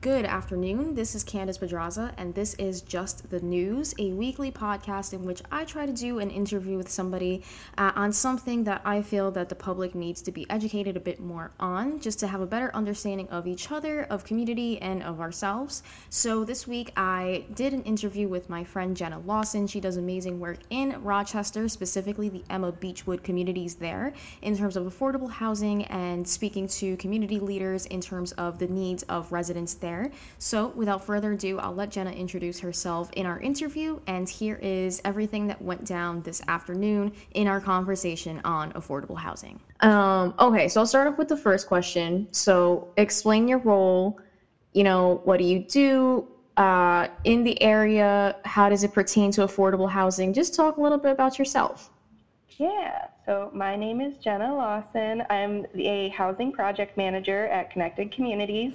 Good afternoon. This is Candice Pedraza, and this is Just the News, a weekly podcast in which I try to do an interview with somebody uh, on something that I feel that the public needs to be educated a bit more on, just to have a better understanding of each other, of community, and of ourselves. So this week I did an interview with my friend Jenna Lawson. She does amazing work in Rochester, specifically the Emma Beechwood communities there, in terms of affordable housing and speaking to community leaders in terms of the needs of residents there there. So, without further ado, I'll let Jenna introduce herself in our interview, and here is everything that went down this afternoon in our conversation on affordable housing. Um, okay, so I'll start off with the first question. So, explain your role. You know, what do you do? Uh, in the area, how does it pertain to affordable housing? Just talk a little bit about yourself. Yeah, so my name is Jenna Lawson. I'm a housing project manager at Connected Communities.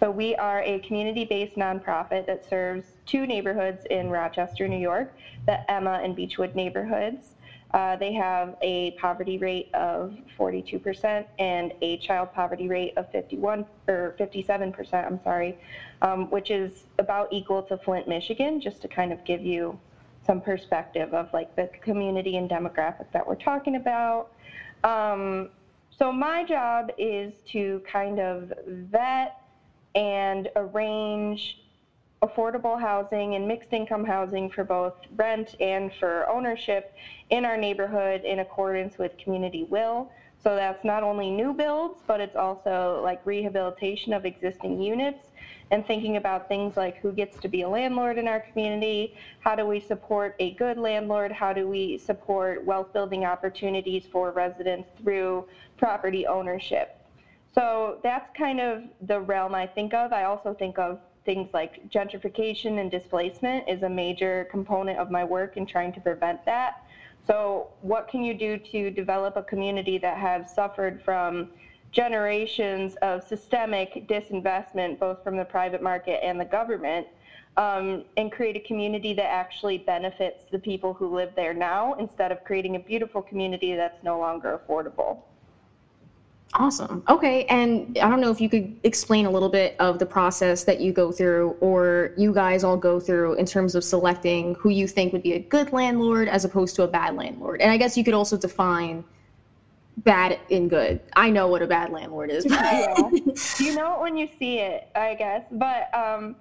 So we are a community based nonprofit that serves two neighborhoods in Rochester, New York, the Emma and Beechwood neighborhoods. Uh, they have a poverty rate of 42% and a child poverty rate of 51 or 57%, I'm sorry, um, which is about equal to Flint, Michigan, just to kind of give you some perspective of like the community and demographic that we're talking about. Um, so my job is to kind of vet and arrange affordable housing and mixed income housing for both rent and for ownership in our neighborhood in accordance with community will. So that's not only new builds, but it's also like rehabilitation of existing units and thinking about things like who gets to be a landlord in our community, how do we support a good landlord, how do we support wealth building opportunities for residents through property ownership. So that's kind of the realm I think of. I also think of things like gentrification and displacement is a major component of my work in trying to prevent that. So, what can you do to develop a community that has suffered from generations of systemic disinvestment, both from the private market and the government, um, and create a community that actually benefits the people who live there now instead of creating a beautiful community that's no longer affordable. Awesome. Okay. And I don't know if you could explain a little bit of the process that you go through or you guys all go through in terms of selecting who you think would be a good landlord as opposed to a bad landlord. And I guess you could also define bad and good. I know what a bad landlord is. yeah. You know it when you see it, I guess. But um,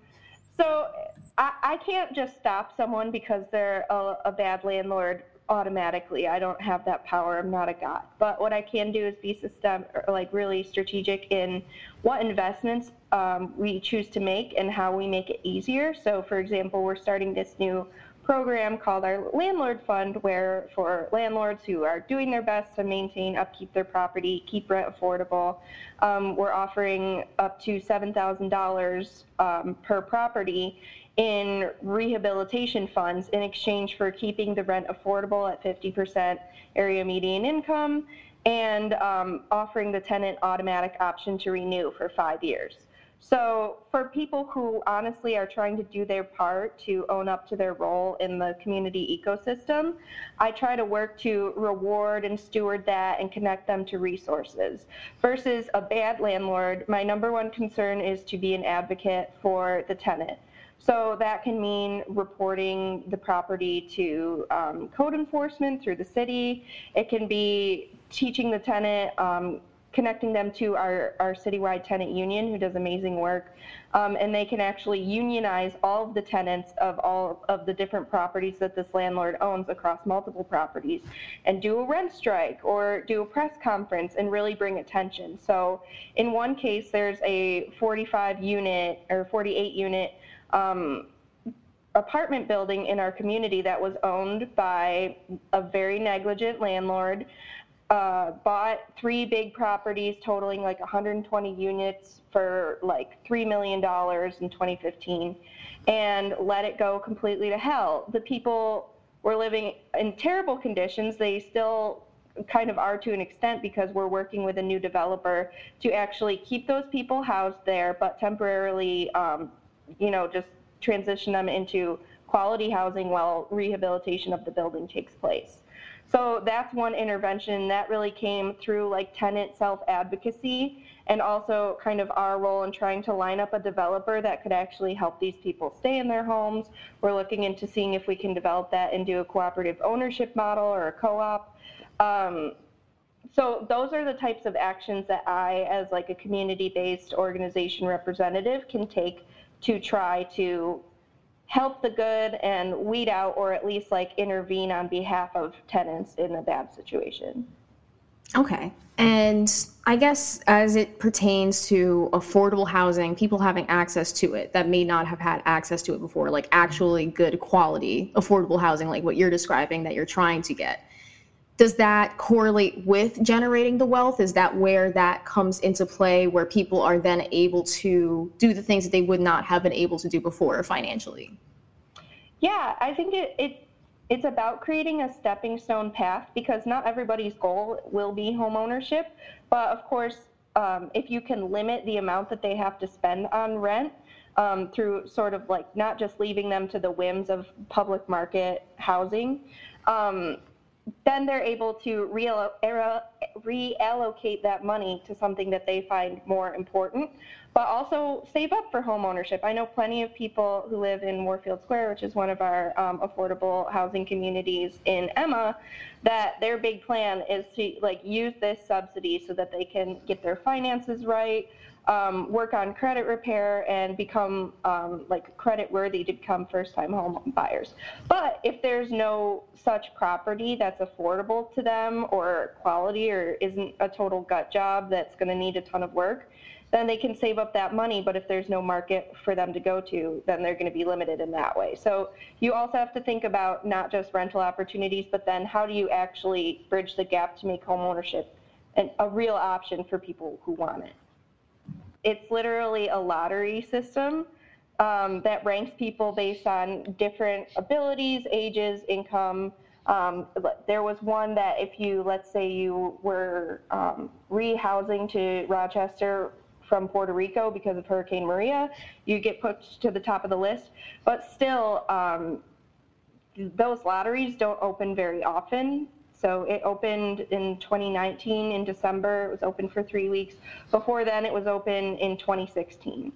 so I, I can't just stop someone because they're a, a bad landlord automatically. I don't have that power. I'm not a god. But what I can do is be system, like really strategic in what investments um, we choose to make and how we make it easier. So, for example, we're starting this new program called our Landlord Fund, where for landlords who are doing their best to maintain, upkeep their property, keep rent affordable, um, we're offering up to $7,000 um, per property in rehabilitation funds in exchange for keeping the rent affordable at 50% area median income and um, offering the tenant automatic option to renew for five years. So, for people who honestly are trying to do their part to own up to their role in the community ecosystem, I try to work to reward and steward that and connect them to resources. Versus a bad landlord, my number one concern is to be an advocate for the tenant. So that can mean reporting the property to um, code enforcement through the city. It can be teaching the tenant um, connecting them to our, our citywide tenant union who does amazing work. Um, and they can actually unionize all of the tenants of all of the different properties that this landlord owns across multiple properties and do a rent strike or do a press conference and really bring attention. So in one case, there's a 45 unit or 48 unit um, apartment building in our community that was owned by a very negligent landlord uh, bought three big properties totaling like 120 units for like $3 million in 2015 and let it go completely to hell. The people were living in terrible conditions. They still kind of are to an extent because we're working with a new developer to actually keep those people housed there, but temporarily, um, you know, just transition them into quality housing while rehabilitation of the building takes place. So that's one intervention that really came through like tenant self advocacy and also kind of our role in trying to line up a developer that could actually help these people stay in their homes. We're looking into seeing if we can develop that into a cooperative ownership model or a co-op. Um, so those are the types of actions that I, as like a community-based organization representative, can take to try to help the good and weed out or at least like intervene on behalf of tenants in a bad situation. Okay. And I guess as it pertains to affordable housing, people having access to it that may not have had access to it before, like actually good quality affordable housing, like what you're describing that you're trying to get does that correlate with generating the wealth? Is that where that comes into play, where people are then able to do the things that they would not have been able to do before financially? Yeah, I think it, it it's about creating a stepping stone path because not everybody's goal will be home ownership. But of course, um, if you can limit the amount that they have to spend on rent um, through sort of like not just leaving them to the whims of public market housing, um, then they're able to reallocate that money to something that they find more important, but also save up for home ownership. I know plenty of people who live in Warfield Square, which is one of our um, affordable housing communities in Emma, that their big plan is to like use this subsidy so that they can get their finances right, um, work on credit repair and become um, like credit worthy to become first time home buyers. But if there's no such property that's affordable to them or quality or isn't a total gut job that's going to need a ton of work, then they can save up that money. But if there's no market for them to go to, then they're going to be limited in that way. So you also have to think about not just rental opportunities, but then how do you actually bridge the gap to make home ownership a real option for people who want it? It's literally a lottery system um, that ranks people based on different abilities, ages, income. Um, there was one that if you, let's say you were um, rehousing to Rochester from Puerto Rico because of Hurricane Maria, you get put to the top of the list. But still, um, those lotteries don't open very often. So it opened in 2019 in December. It was open for three weeks. Before then, it was open in 2016.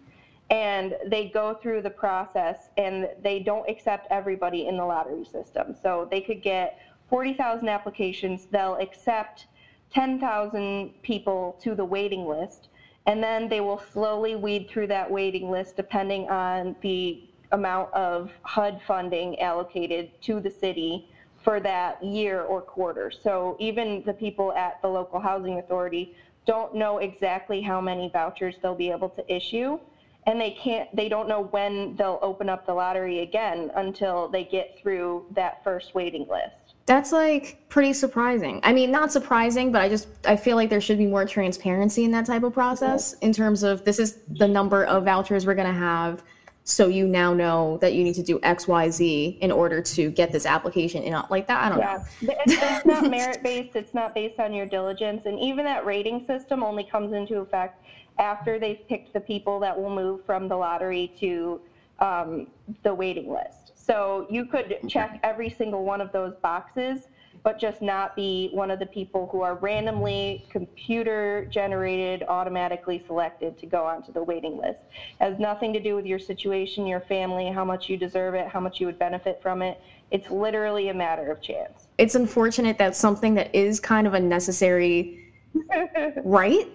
And they go through the process and they don't accept everybody in the lottery system. So they could get 40,000 applications, they'll accept 10,000 people to the waiting list, and then they will slowly weed through that waiting list depending on the amount of HUD funding allocated to the city for that year or quarter. So even the people at the local housing authority don't know exactly how many vouchers they'll be able to issue and they can't they don't know when they'll open up the lottery again until they get through that first waiting list. That's like pretty surprising. I mean, not surprising, but I just I feel like there should be more transparency in that type of process in terms of this is the number of vouchers we're going to have so you now know that you need to do X, Y, Z in order to get this application in like that. I don't yeah. know. It's, it's not merit based. It's not based on your diligence, and even that rating system only comes into effect after they've picked the people that will move from the lottery to um, the waiting list. So you could check every single one of those boxes but just not be one of the people who are randomly computer generated, automatically selected to go onto the waiting list. It has nothing to do with your situation, your family, how much you deserve it, how much you would benefit from it. It's literally a matter of chance. It's unfortunate that something that is kind of a necessary right.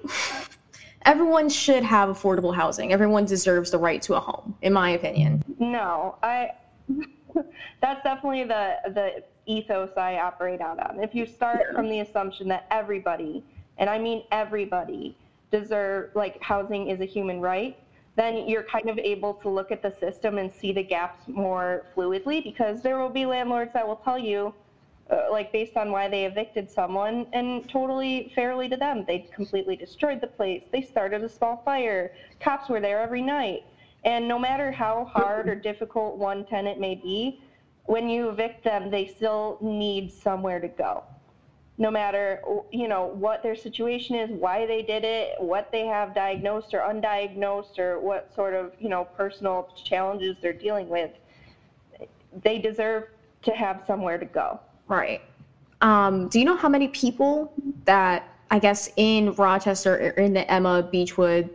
Everyone should have affordable housing. Everyone deserves the right to a home, in my opinion. No, I that's definitely the the ethos I operate out on. If you start yeah. from the assumption that everybody, and I mean everybody, deserve like housing is a human right, then you're kind of able to look at the system and see the gaps more fluidly because there will be landlords that will tell you uh, like based on why they evicted someone and totally fairly to them they completely destroyed the place they started a small fire cops were there every night and no matter how hard or difficult one tenant may be when you evict them, they still need somewhere to go. No matter you know what their situation is, why they did it, what they have diagnosed or undiagnosed, or what sort of you know personal challenges they're dealing with, they deserve to have somewhere to go. Right. Um, do you know how many people that I guess in Rochester or in the Emma Beechwood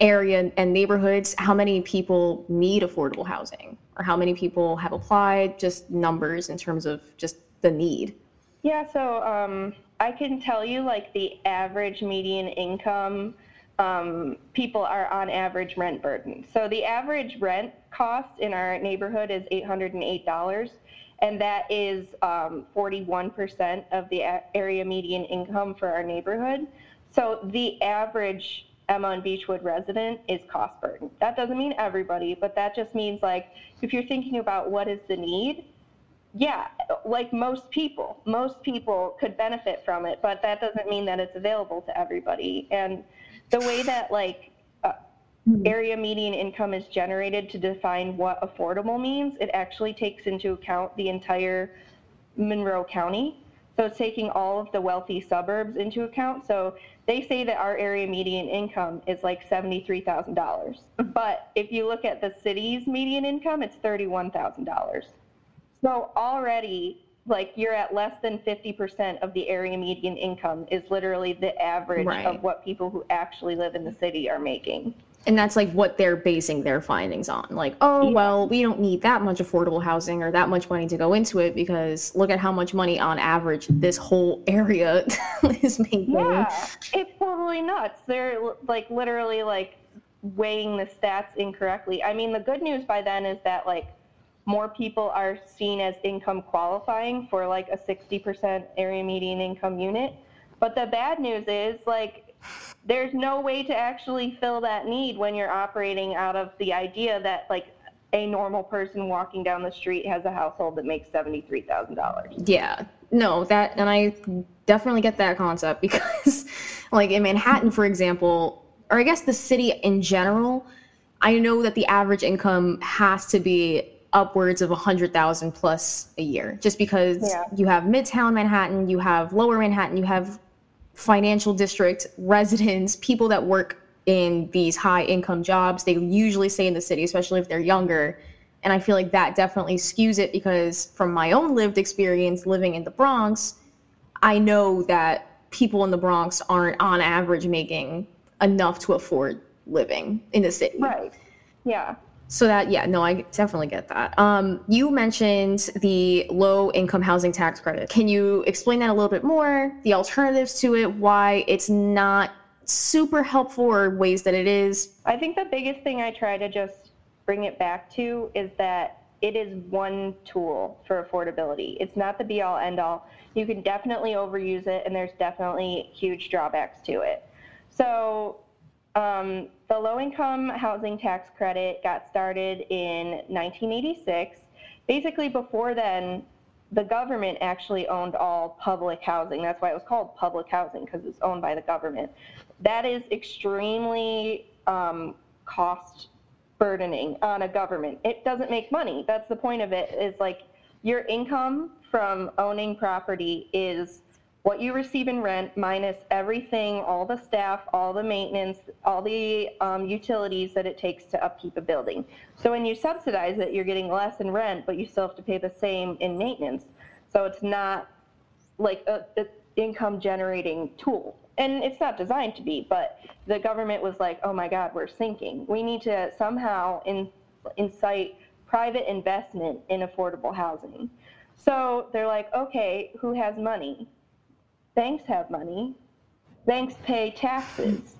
area and neighborhoods, how many people need affordable housing or how many people have applied, just numbers in terms of just the need? Yeah, so um, I can tell you like the average median income um, people are on average rent burden. So the average rent cost in our neighborhood is $808, and that is um, 41% of the area median income for our neighborhood. So the average Emma and Beechwood resident is cost burden. That doesn't mean everybody, but that just means like if you're thinking about what is the need, yeah, like most people, most people could benefit from it, but that doesn't mean that it's available to everybody. And the way that like uh, hmm. area median income is generated to define what affordable means, it actually takes into account the entire Monroe County. So it's taking all of the wealthy suburbs into account. So they say that our area median income is like $73,000. But if you look at the city's median income, it's $31,000. So already like you're at less than 50% of the area median income is literally the average right. of what people who actually live in the city are making. And that's like what they're basing their findings on. Like, oh, yeah. well, we don't need that much affordable housing or that much money to go into it because look at how much money on average this whole area is making. Yeah, it's totally nuts. They're like literally like weighing the stats incorrectly. I mean, the good news by then is that like more people are seen as income qualifying for like a 60% area median income unit. But the bad news is like there's no way to actually fill that need when you're operating out of the idea that like a normal person walking down the street has a household that makes $73,000. Yeah. No, that and I definitely get that concept because like in Manhattan for example, or I guess the city in general, I know that the average income has to be upwards of 100,000 plus a year just because yeah. you have Midtown Manhattan, you have Lower Manhattan, you have financial district residents, people that work in these high income jobs. They usually stay in the city, especially if they're younger. And I feel like that definitely skews it because from my own lived experience living in the Bronx, I know that people in the Bronx aren't on average making enough to afford living in the city. Right. Yeah. So that yeah, no, I definitely get that. Um, you mentioned the low income housing tax credit. Can you explain that a little bit more? The alternatives to it, why it's not super helpful or ways that it is? I think the biggest thing I try to just bring it back to is that it is one tool for affordability. It's not the be all end all. You can definitely overuse it, and there's definitely huge drawbacks to it. So um, the low income housing tax credit got started in 1986. Basically, before then, the government actually owned all public housing. That's why it was called public housing because it's owned by the government. That is extremely um, cost burdening on a government. It doesn't make money. That's the point of it. Is like your income from owning property is what you receive in rent minus everything, all the staff, all the maintenance, all the um, utilities that it takes to upkeep a building. So when you subsidize it, you're getting less in rent, but you still have to pay the same in maintenance. So it's not like a, a income generating tool. And it's not designed to be, but the government was like, oh my God, we're sinking. We need to somehow in, incite private investment in affordable housing. So they're like, okay, who has money? Banks have money, banks pay taxes.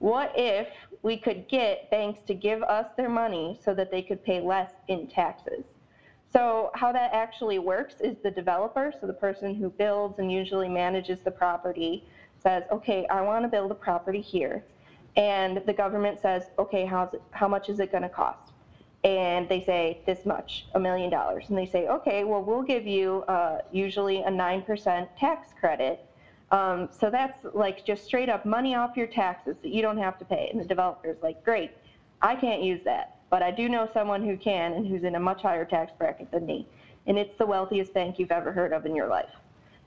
What if we could get banks to give us their money so that they could pay less in taxes? So, how that actually works is the developer, so the person who builds and usually manages the property, says, okay, I want to build a property here. And the government says, okay, how's it, how much is it going to cost? And they say, this much, a million dollars. And they say, okay, well, we'll give you uh, usually a 9% tax credit um, so that's like just straight up money off your taxes that you don't have to pay. And the developer's like, great, I can't use that, but I do know someone who can and who's in a much higher tax bracket than me. And it's the wealthiest bank you've ever heard of in your life.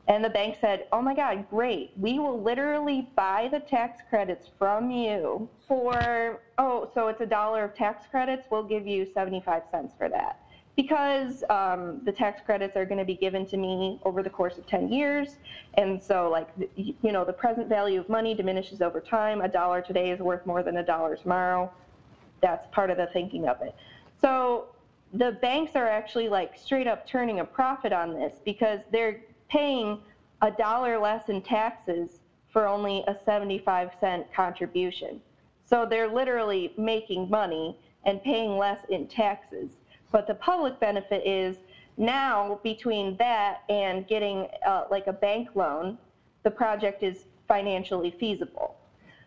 And the bank said, oh my God, great. We will literally buy the tax credits from you for, oh, so it's a dollar of tax credits. We'll give you 75 cents for that. Because um, the tax credits are going to be given to me over the course of 10 years. And so, like, you know, the present value of money diminishes over time. A dollar today is worth more than a dollar tomorrow. That's part of the thinking of it. So, the banks are actually like straight up turning a profit on this because they're paying a dollar less in taxes for only a 75 cent contribution. So they're literally making money and paying less in taxes. But the public benefit is now between that and getting uh, like a bank loan, the project is financially feasible.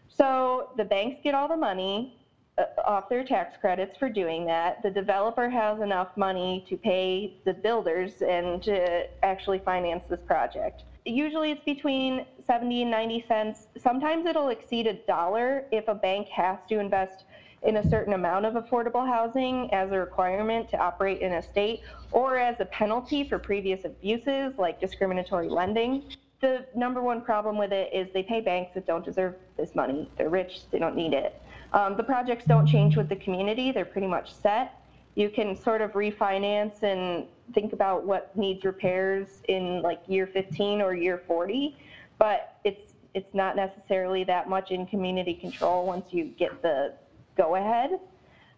So the banks get all the money uh, off their tax credits for doing that. The developer has enough money to pay the builders and to actually finance this project. Usually it's between 70 and 90 cents. Sometimes it'll exceed a dollar if a bank has to invest in a certain amount of affordable housing as a requirement to operate in a state or as a penalty for previous abuses like discriminatory lending. The number one problem with it is they pay banks that don't deserve this money. They're rich, they don't need it. Um, the projects don't change with the community, they're pretty much set. You can sort of refinance and think about what needs repairs in like year 15 or year 40, but it's it's not necessarily that much in community control once you get the go ahead.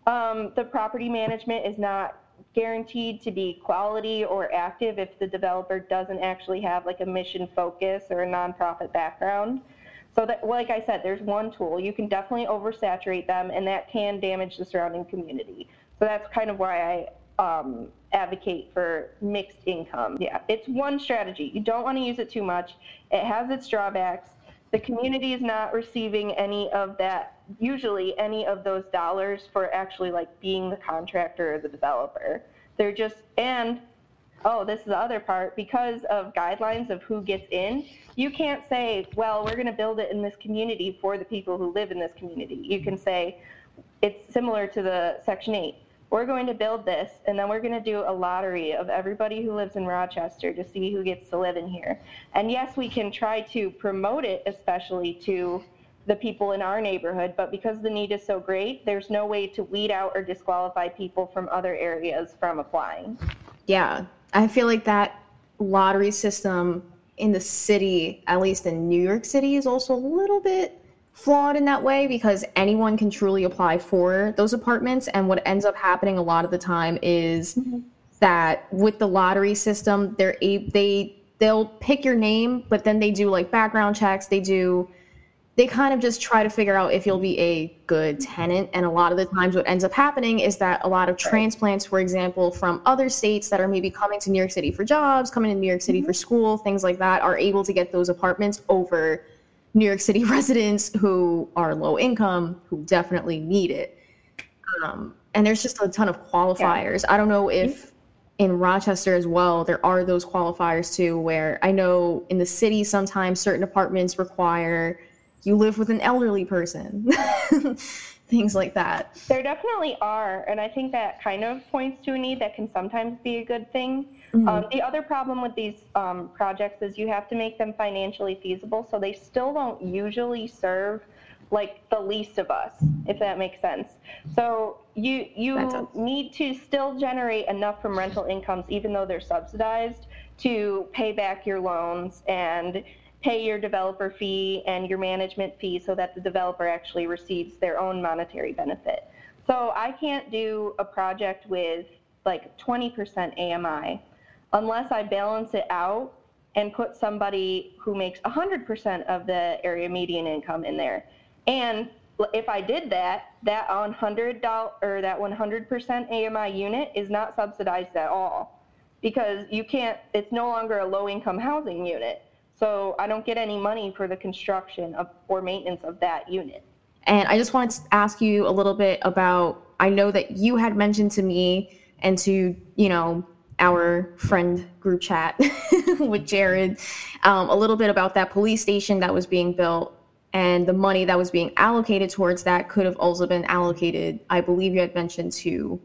Um, the property management is not guaranteed to be quality or active if the developer doesn't actually have like a mission focus or a nonprofit background. So that, like I said, there's one tool. You can definitely oversaturate them, and that can damage the surrounding community. So that's kind of why I um, advocate for mixed income. Yeah, it's one strategy. You don't want to use it too much. It has its drawbacks. The community is not receiving any of that usually any of those dollars for actually like being the contractor or the developer. They're just, and oh, this is the other part, because of guidelines of who gets in, you can't say, well, we're going to build it in this community for the people who live in this community. You can say, it's similar to the Section 8. We're going to build this, and then we're going to do a lottery of everybody who lives in Rochester to see who gets to live in here. And yes, we can try to promote it, especially to the people in our neighborhood, but because the need is so great, there's no way to weed out or disqualify people from other areas from applying. Yeah, I feel like that lottery system in the city, at least in New York City, is also a little bit flawed in that way because anyone can truly apply for those apartments. And what ends up happening a lot of the time is mm-hmm. that with the lottery system, they're a- they they'll pick your name, but then they do like background checks, they do they kind of just try to figure out if you'll be a good tenant. And a lot of the times, what ends up happening is that a lot of transplants, for example, from other states that are maybe coming to New York City for jobs, coming to New York City mm-hmm. for school, things like that, are able to get those apartments over New York City residents who are low income, who definitely need it. Um, and there's just a ton of qualifiers. Yeah. I don't know if in Rochester as well, there are those qualifiers too, where I know in the city sometimes certain apartments require you live with an elderly person. Things like that. There definitely are and i think that kind of points to a need that can sometimes be a good thing. Mm-hmm. um, the other problem with these um, projects is you have to make them financially feasible so they still don't usually serve like the least of us if that makes sense. So you you need to still generate enough from rental incomes even though they're subsidized to pay back your loans and pay your developer fee and your management fee so that the developer actually receives their own monetary benefit. So I can't do a project with like 20% AMI unless I balance it out and put somebody who makes 100% of the area median income in there. And if I did that, that $100 or that 100% AMI unit is not subsidized at all because you can't, it's no longer a low income housing unit. So I don't get any money for the construction of, or maintenance of that unit. And I just wanted to ask you a little bit about I know that you had mentioned to me and to, you know, our friend group chat with Jared um, a little bit about that police station that was being built and the money that was being allocated towards that could have also been allocated, I believe you had mentioned, to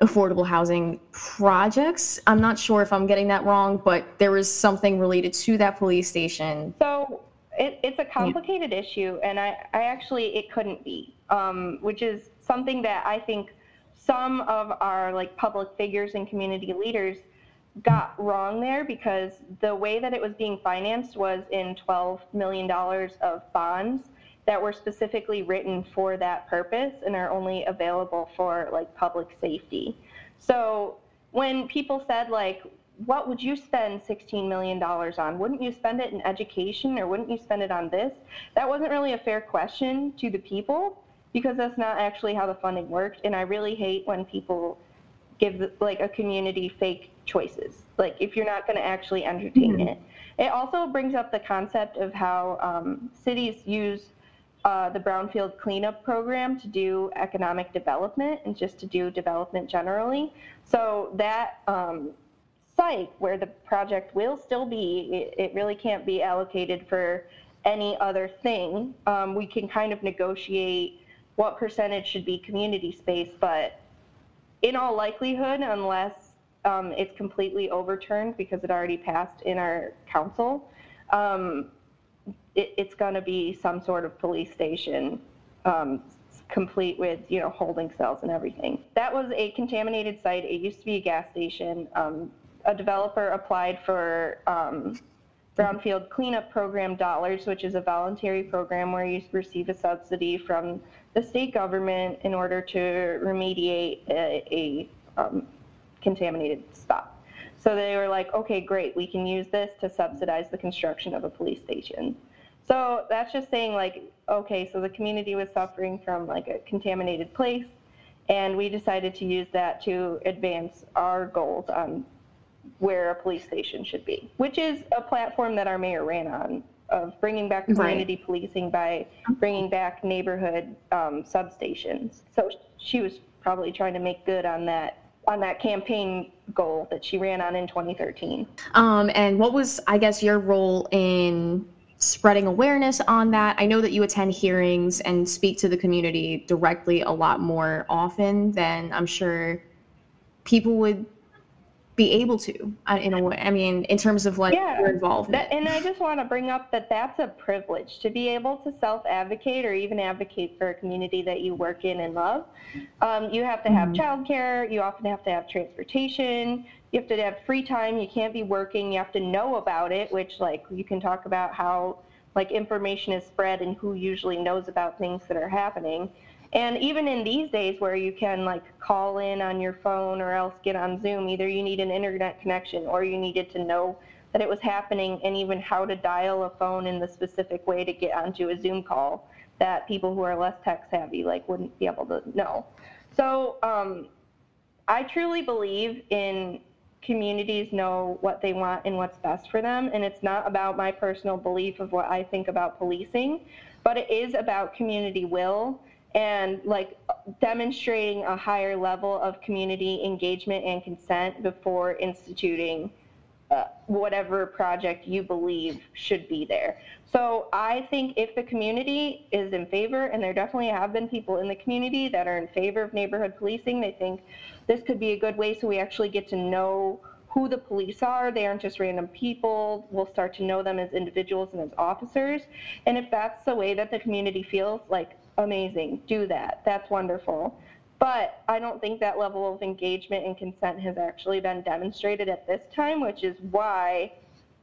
affordable housing projects. I'm not sure if I'm getting that wrong, but there was something related to that police station. So it, it's a complicated yeah. issue, and I, I actually, it couldn't be, um, which is something that I think some of our like public figures and community leaders got wrong there because the way that it was being financed was in 12 million dollars of bonds that were specifically written for that purpose and are only available for like public safety. So when people said like what would you spend $16 million on? Wouldn't you spend it in education or wouldn't you spend it on this? That wasn't really a fair question to the people because that's not actually how the funding worked. And I really hate when people give like a community fake choices. Like if you're not going to actually entertain mm-hmm. it. It also brings up the concept of how um, cities use uh, the brownfield cleanup program to do economic development and just to do development generally. So that um, site where the project will still be, it, it really can't be allocated for any other thing. Um, we can kind of negotiate what percentage should be community space, but in all likelihood, unless um, it's completely overturned because it already passed in our council, um, it, it's going to be some sort of police station um, complete with you know holding cells and everything. That was a contaminated site. It used to be a gas station. Um, a developer applied for um, brownfield cleanup program dollars, which is a voluntary program where you receive a subsidy from the state government in order to remediate a, a um, contaminated spot. So they were like, okay, great, we can use this to subsidize the construction of a police station. So that's just saying like, okay, so the community was suffering from like a contaminated place, and we decided to use that to advance our goals on where a police station should be, which is a platform that our mayor ran on of bringing back community right. policing by bringing back neighborhood um, substations. So she was probably trying to make good on that on that campaign goal that she ran on in 2013. Um, and what was, I guess, your role in spreading awareness on that? I know that you attend hearings and speak to the community directly a lot more often than I'm sure people would be able to uh, in a way i mean in terms of like yeah, your involvement. That, and i just want to bring up that that's a privilege to be able to self-advocate or even advocate for a community that you work in and love. Um, you have to have mm-hmm. childcare you often have to have transportation you have to have free time you can't be working you have to know about it which like you can talk about how like information is spread and who usually knows about things that are happening and even in these days where you can like call in on your phone or else get on Zoom, either you need an internet connection or you needed to know that it was happening and even how to dial a phone in the specific way to get onto a Zoom call that people who are less tech savvy like wouldn't be able to know. So um, I truly believe in communities know what they want and what's best for them. And it's not about my personal belief of what I think about policing, but it is about community will and like demonstrating a higher level of community engagement and consent before instituting uh, whatever project you believe should be there. So I think if the community is in favor, and there definitely have been people in the community that are in favor of neighborhood policing, they think this could be a good way so we actually get to know who the police are. They aren't just random people. We'll start to know them as individuals and as officers. And if that's the way that the community feels, like amazing, do that. That's wonderful. But I don't think that level of engagement and consent has actually been demonstrated at this time, which is why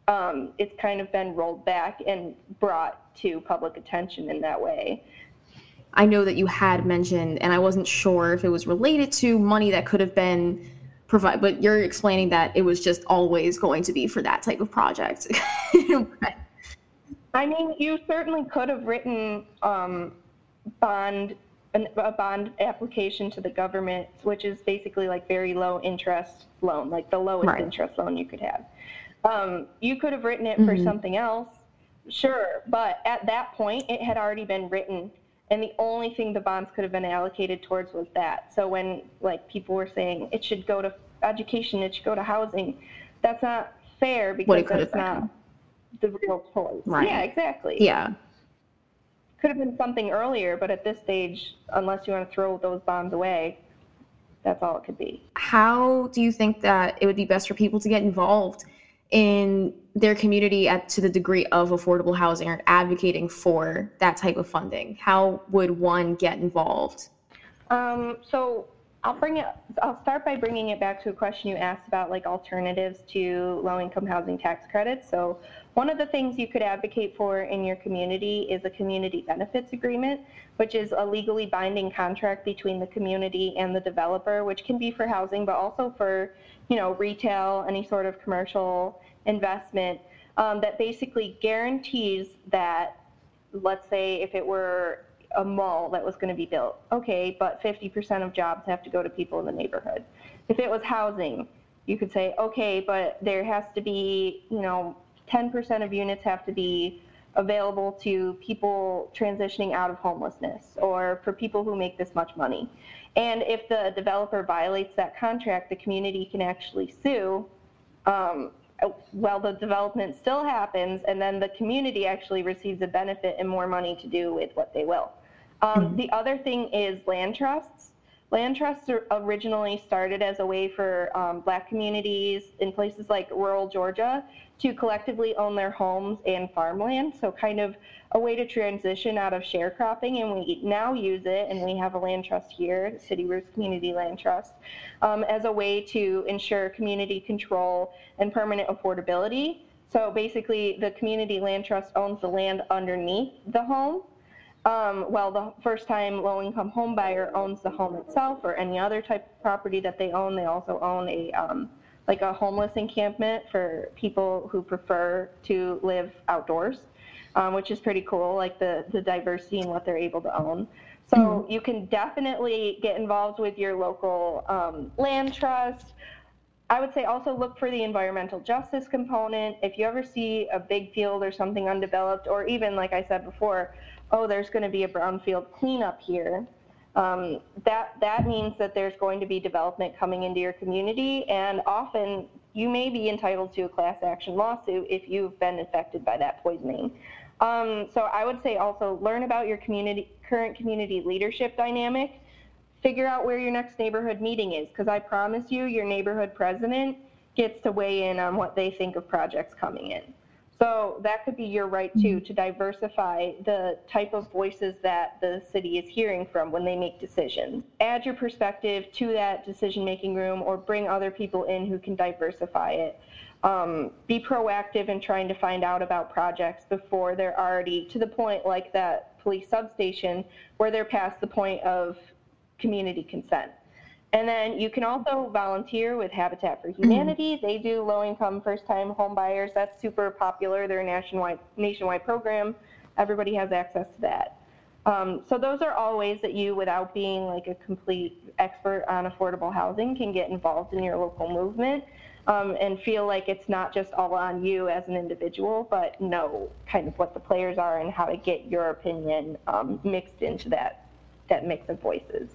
um, it's kind of been rolled back and brought to public attention in that way. I know that you had mentioned, and I wasn't sure if it was related to money that could have been provided, but you're explaining that it was just always going to be for that type of project. I mean, you certainly could have written um, bond an, a bond application to the government, which is basically like very low interest loan, like the lowest right. interest loan you could have. Um, you could have written it for mm-hmm. something else, sure, but at that point it had already been written, and the only thing the bonds could have been allocated towards was that. So when like people were saying it should go to education, it should go to housing, that's not fair because that's not the real choice. Right. Yeah, exactly. Yeah could have been something earlier, but at this stage, unless you want to throw those bombs away, that's all it could be. How do you think that it would be best for people to get involved in their community at to the degree of affordable housing or advocating for that type of funding? How would one get involved? Um, so I'll bring it. I'll start by bringing it back to a question you asked about like alternatives to low-income housing tax credits. So, one of the things you could advocate for in your community is a community benefits agreement, which is a legally binding contract between the community and the developer, which can be for housing, but also for, you know, retail, any sort of commercial investment um, that basically guarantees that, let's say, if it were a mall that was going to be built. Okay, but 50% of jobs have to go to people in the neighborhood. If it was housing, you could say, okay, but there has to be, you know, 10% of units have to be available to people transitioning out of homelessness or for people who make this much money. And if the developer violates that contract, the community can actually sue um, while the development still happens, and then the community actually receives a benefit and more money to do with what they will. Um, mm-hmm. The other thing is land trusts. Land trusts originally started as a way for um, black communities in places like rural Georgia to collectively own their homes and farmland. So, kind of a way to transition out of sharecropping. And we now use it, and we have a land trust here, City Roots Community Land Trust, um, as a way to ensure community control and permanent affordability. So, basically, the community land trust owns the land underneath the home um, well, the first time low income home buyer owns the home itself or any other type of property that they own. They also own a um, like a homeless encampment for people who prefer to live outdoors, um, which is pretty cool, like the, the diversity in what they're able to own. So mm-hmm. you can definitely get involved with your local um, land trust. I would say also look for the environmental justice component. If you ever see a big field or something undeveloped, or even like I said before, oh, there's going to be a brownfield cleanup here, um, that that means that there's going to be development coming into your community, and often you may be entitled to a class action lawsuit if you've been affected by that poisoning. Um, so I would say also learn about your community current community leadership dynamic. Figure out where your next neighborhood meeting is, because I promise you, your neighborhood president gets to weigh in on what they think of projects coming in. So that could be your right too, mm-hmm. to diversify the type of voices that the city is hearing from when they make decisions. Add your perspective to that decision making room or bring other people in who can diversify it. Um, be proactive in trying to find out about projects before they're already to the point like that police substation where they're past the point of community consent. And then you can also volunteer with Habitat for Humanity. They do low-income first-time home buyers. That's super popular. They're a nationwide nationwide program. Everybody has access to that. Um, so those are all ways that you, without being like a complete expert on affordable housing, can get involved in your local movement um, and feel like it's not just all on you as an individual, but know kind of what the players are and how to get your opinion um, mixed into that that mix of voices.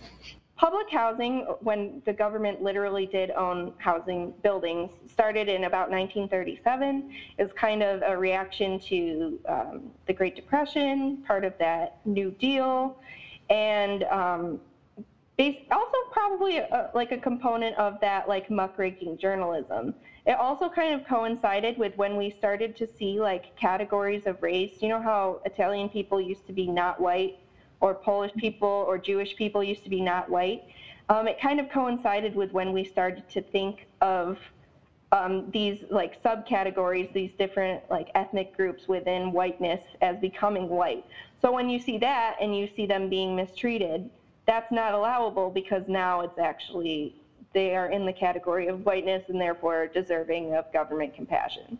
Public housing, when the government literally did own housing buildings, started in about 1937. Is kind of a reaction to um, the Great Depression, part of that New Deal, and um, also probably a, like a component of that like muckraking journalism. It also kind of coincided with when we started to see like categories of race. You know how Italian people used to be not white or Polish people or Jewish people used to be not white. Um, it kind of coincided with when we started to think of um, these like subcategories, these different like ethnic groups within whiteness as becoming white. So when you see that and you see them being mistreated, that's not allowable because now it's actually they are in the category of whiteness and therefore deserving of government compassion.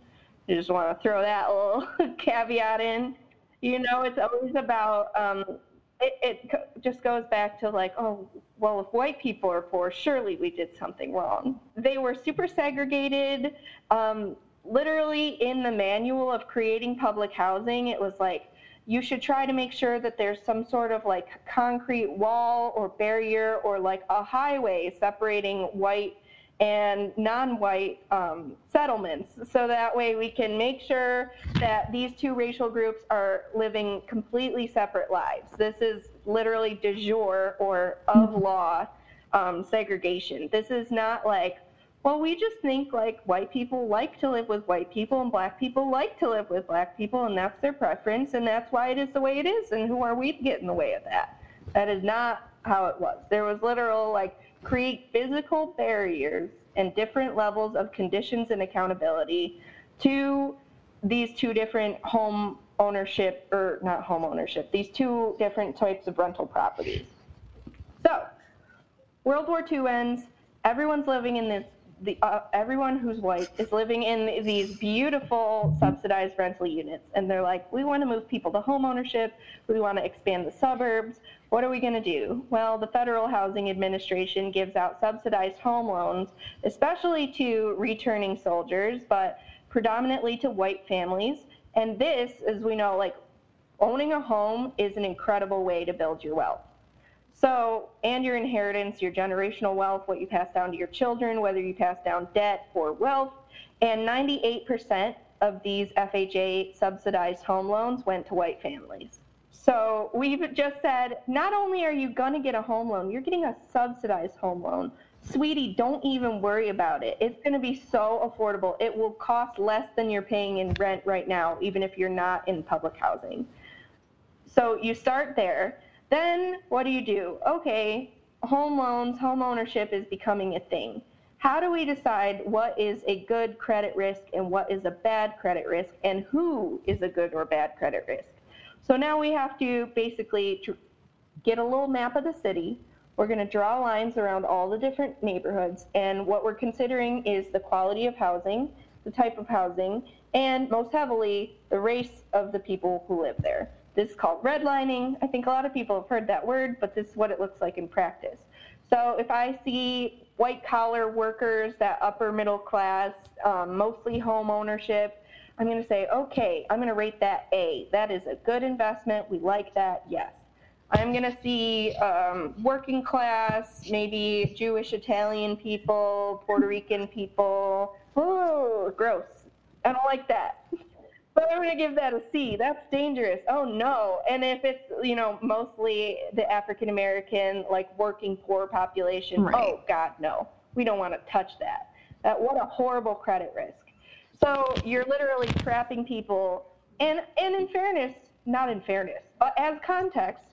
I just want to throw that little caveat in. You know, it's always about um, it, it just goes back to like, oh, well, if white people are poor, surely we did something wrong. They were super segregated. Um, literally, in the manual of creating public housing, it was like, you should try to make sure that there's some sort of like concrete wall or barrier or like a highway separating white and non-white um, settlements. So that way we can make sure that these two racial groups are living completely separate lives. This is literally de jure or of mm-hmm. law um, segregation. This is not like well we just think like white people like to live with white people and black people like to live with black people and that's their preference and that's why it is the way it is and who are we to get in the way of that? That is not how it was. There was literal like create physical barriers and different levels of conditions and accountability to these two different home ownership or not home ownership, these two different types of rental properties. So, World War II ends, everyone's living in this the uh, everyone who's white is living in these beautiful subsidized rental units and they're like we want to move people to home ownership we want to expand the suburbs what are we going to do well the federal housing administration gives out subsidized home loans especially to returning soldiers but predominantly to white families and this as we know like owning a home is an incredible way to build your wealth so, and your inheritance, your generational wealth, what you pass down to your children, whether you pass down debt or wealth. And 98% of these FHA subsidized home loans went to white families. So we've just said not only are you going to get a home loan, you're getting a subsidized home loan. Sweetie, don't even worry about it. It's going to be so affordable. It will cost less than you're paying in rent right now, even if you're not in public housing. So you start there. Then what do you do? Okay, home loans, home ownership is becoming a thing. How do we decide what is a good credit risk and what is a bad credit risk and who is a good or bad credit risk? So now we have to basically get a little map of the city. We're going to draw lines around all the different neighborhoods and what we're considering is the quality of housing, the type of housing, and most heavily the race of the people who live there. This is called redlining. I think a lot of people have heard that word, but this is what it looks like in practice. So if I see white collar workers, that upper middle class, um, mostly home ownership, I'm going to say, okay, I'm going to rate that A. That is a good investment. We like that. Yes. I'm going to see um, working class, maybe Jewish, Italian people, Puerto Rican people. Oh, gross. I don't like that. But I'm going to give that a C. That's dangerous. Oh no. And if it's, you know, mostly the African American, like working poor population, right. oh God, no. We don't want to touch that. That what a horrible credit risk. So you're literally trapping people. And and in fairness, not in fairness, but as context,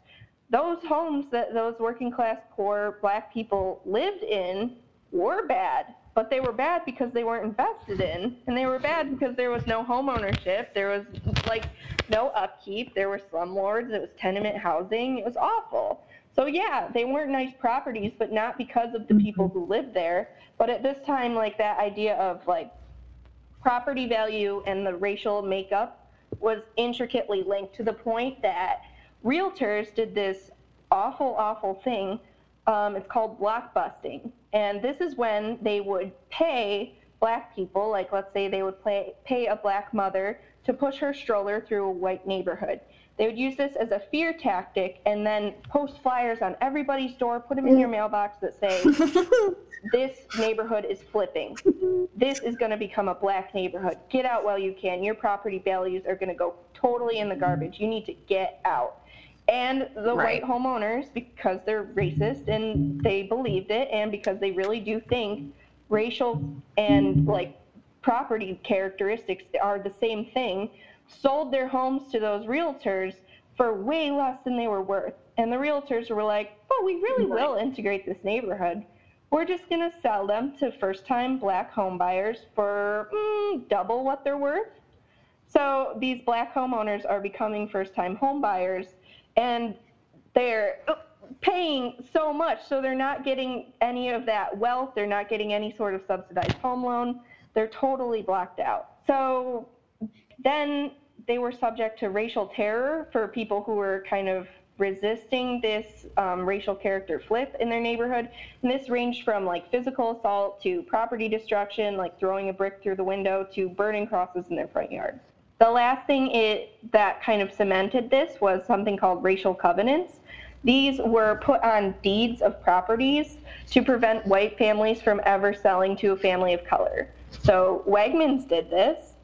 those homes that those working class poor black people lived in were bad but they were bad because they weren't invested in, and they were bad because there was no home ownership, there was like no upkeep, there were slumlords, it was tenement housing, it was awful. So yeah, they weren't nice properties, but not because of the people mm-hmm. who lived there. But at this time, like that idea of like property value and the racial makeup was intricately linked to the point that realtors did this awful, awful thing. Um, it's called blockbusting. And this is when they would pay black people, like let's say they would play, pay a black mother to push her stroller through a white neighborhood. They would use this as a fear tactic and then post flyers on everybody's door, put them in your mm. mailbox that say, This neighborhood is flipping. This is going to become a black neighborhood. Get out while you can. Your property values are going to go totally in the garbage. You need to get out and the right. white homeowners because they're racist and they believed it and because they really do think racial and like property characteristics are the same thing sold their homes to those realtors for way less than they were worth and the realtors were like oh we really right. will integrate this neighborhood we're just going to sell them to first time black home buyers for mm, double what they're worth so these black homeowners are becoming first time home buyers and they're paying so much, so they're not getting any of that wealth. They're not getting any sort of subsidized home loan. They're totally blocked out. So then they were subject to racial terror for people who were kind of resisting this um, racial character flip in their neighborhood. And this ranged from like physical assault to property destruction, like throwing a brick through the window, to burning crosses in their front yard. The last thing it, that kind of cemented this was something called racial covenants. These were put on deeds of properties to prevent white families from ever selling to a family of color. So Wegmans did this.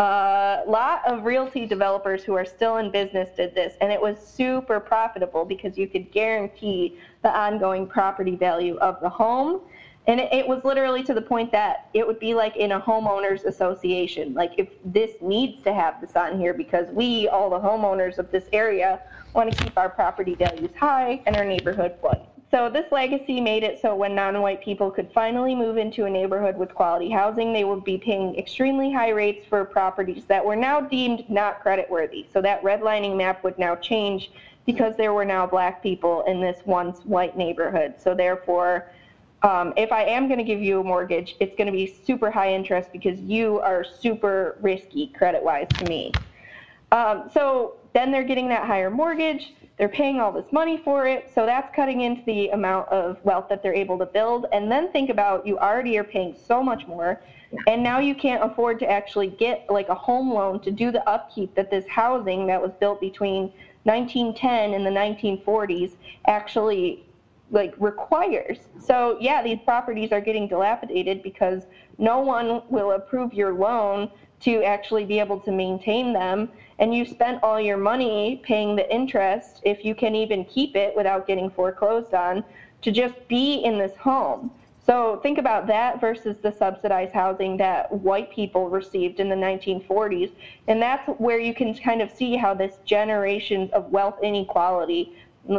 A lot of realty developers who are still in business did this, and it was super profitable because you could guarantee the ongoing property value of the home and it, it, was literally to the point that it would be like in a homeowners association. Like if this needs to have this on here because we, all the homeowners of this area, want to keep our property values high and our neighborhood so this legacy made it so when non-white people could finally move into a neighborhood with quality housing, they would be paying extremely high rates for properties that were now deemed not creditworthy. So that redlining map would now change because there were now black people in this once white neighborhood. So therefore, um, if I am going to give you a mortgage, it's going to be super high interest because you are super risky credit-wise to me. Um, so then they're getting that higher mortgage they're paying all this money for it, so that's cutting into the amount of wealth that they're able to build. And then think about you already are paying so much more, and now you can't afford to actually get like a home loan to do the upkeep that this housing that was built between 1910 and the 1940s actually like requires. So yeah, these properties are getting dilapidated because no one will approve your loan to actually be able to maintain them and you spent all your money paying the interest, if you can even keep it without getting foreclosed on, to just be in this home. So think about that versus the subsidized housing that white people received in the 1940s. And that's where you can kind of see how this generations of wealth inequality,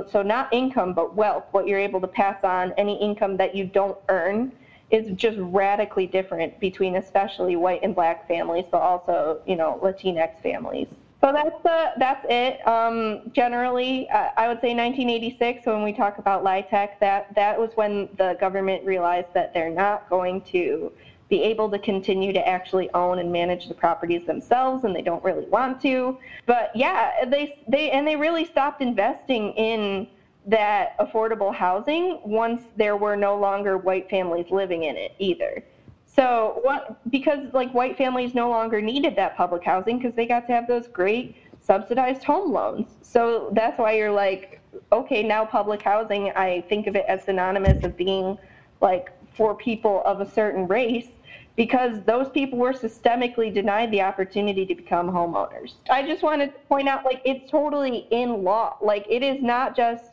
so not income, but wealth, what you're able to pass on, any income that you don't earn, is just radically different between especially white and black families, but also, you know, Latinx families. So that's the that's it. Um, generally, uh, I would say 1986. When we talk about LIHTC, that that was when the government realized that they're not going to be able to continue to actually own and manage the properties themselves, and they don't really want to. But yeah, they they and they really stopped investing in that affordable housing once there were no longer white families living in it either. So what because like white families no longer needed that public housing because they got to have those great subsidized home loans. So that's why you're like, okay, now public housing, I think of it as synonymous of being like for people of a certain race because those people were systemically denied the opportunity to become homeowners. I just wanted to point out like it's totally in law. Like it is not just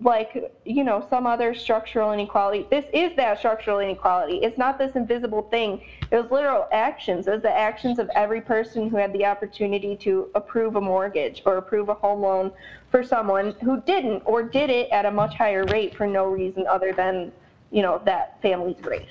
like you know some other structural inequality. This is that structural inequality. It's not this invisible thing. It was literal actions it was the actions of every person who had the opportunity to approve a mortgage or approve a home loan for someone who didn't or did it at a much higher rate for no reason other than you know that family's race.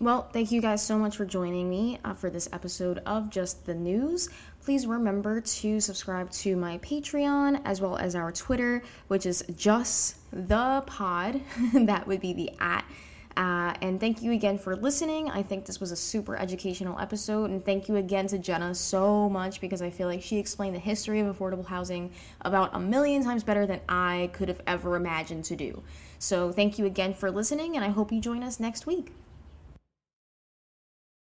Well, thank you guys so much for joining me uh, for this episode of Just the News. Please remember to subscribe to my Patreon as well as our Twitter, which is just the pod. that would be the at. Uh, and thank you again for listening. I think this was a super educational episode. And thank you again to Jenna so much because I feel like she explained the history of affordable housing about a million times better than I could have ever imagined to do. So thank you again for listening, and I hope you join us next week.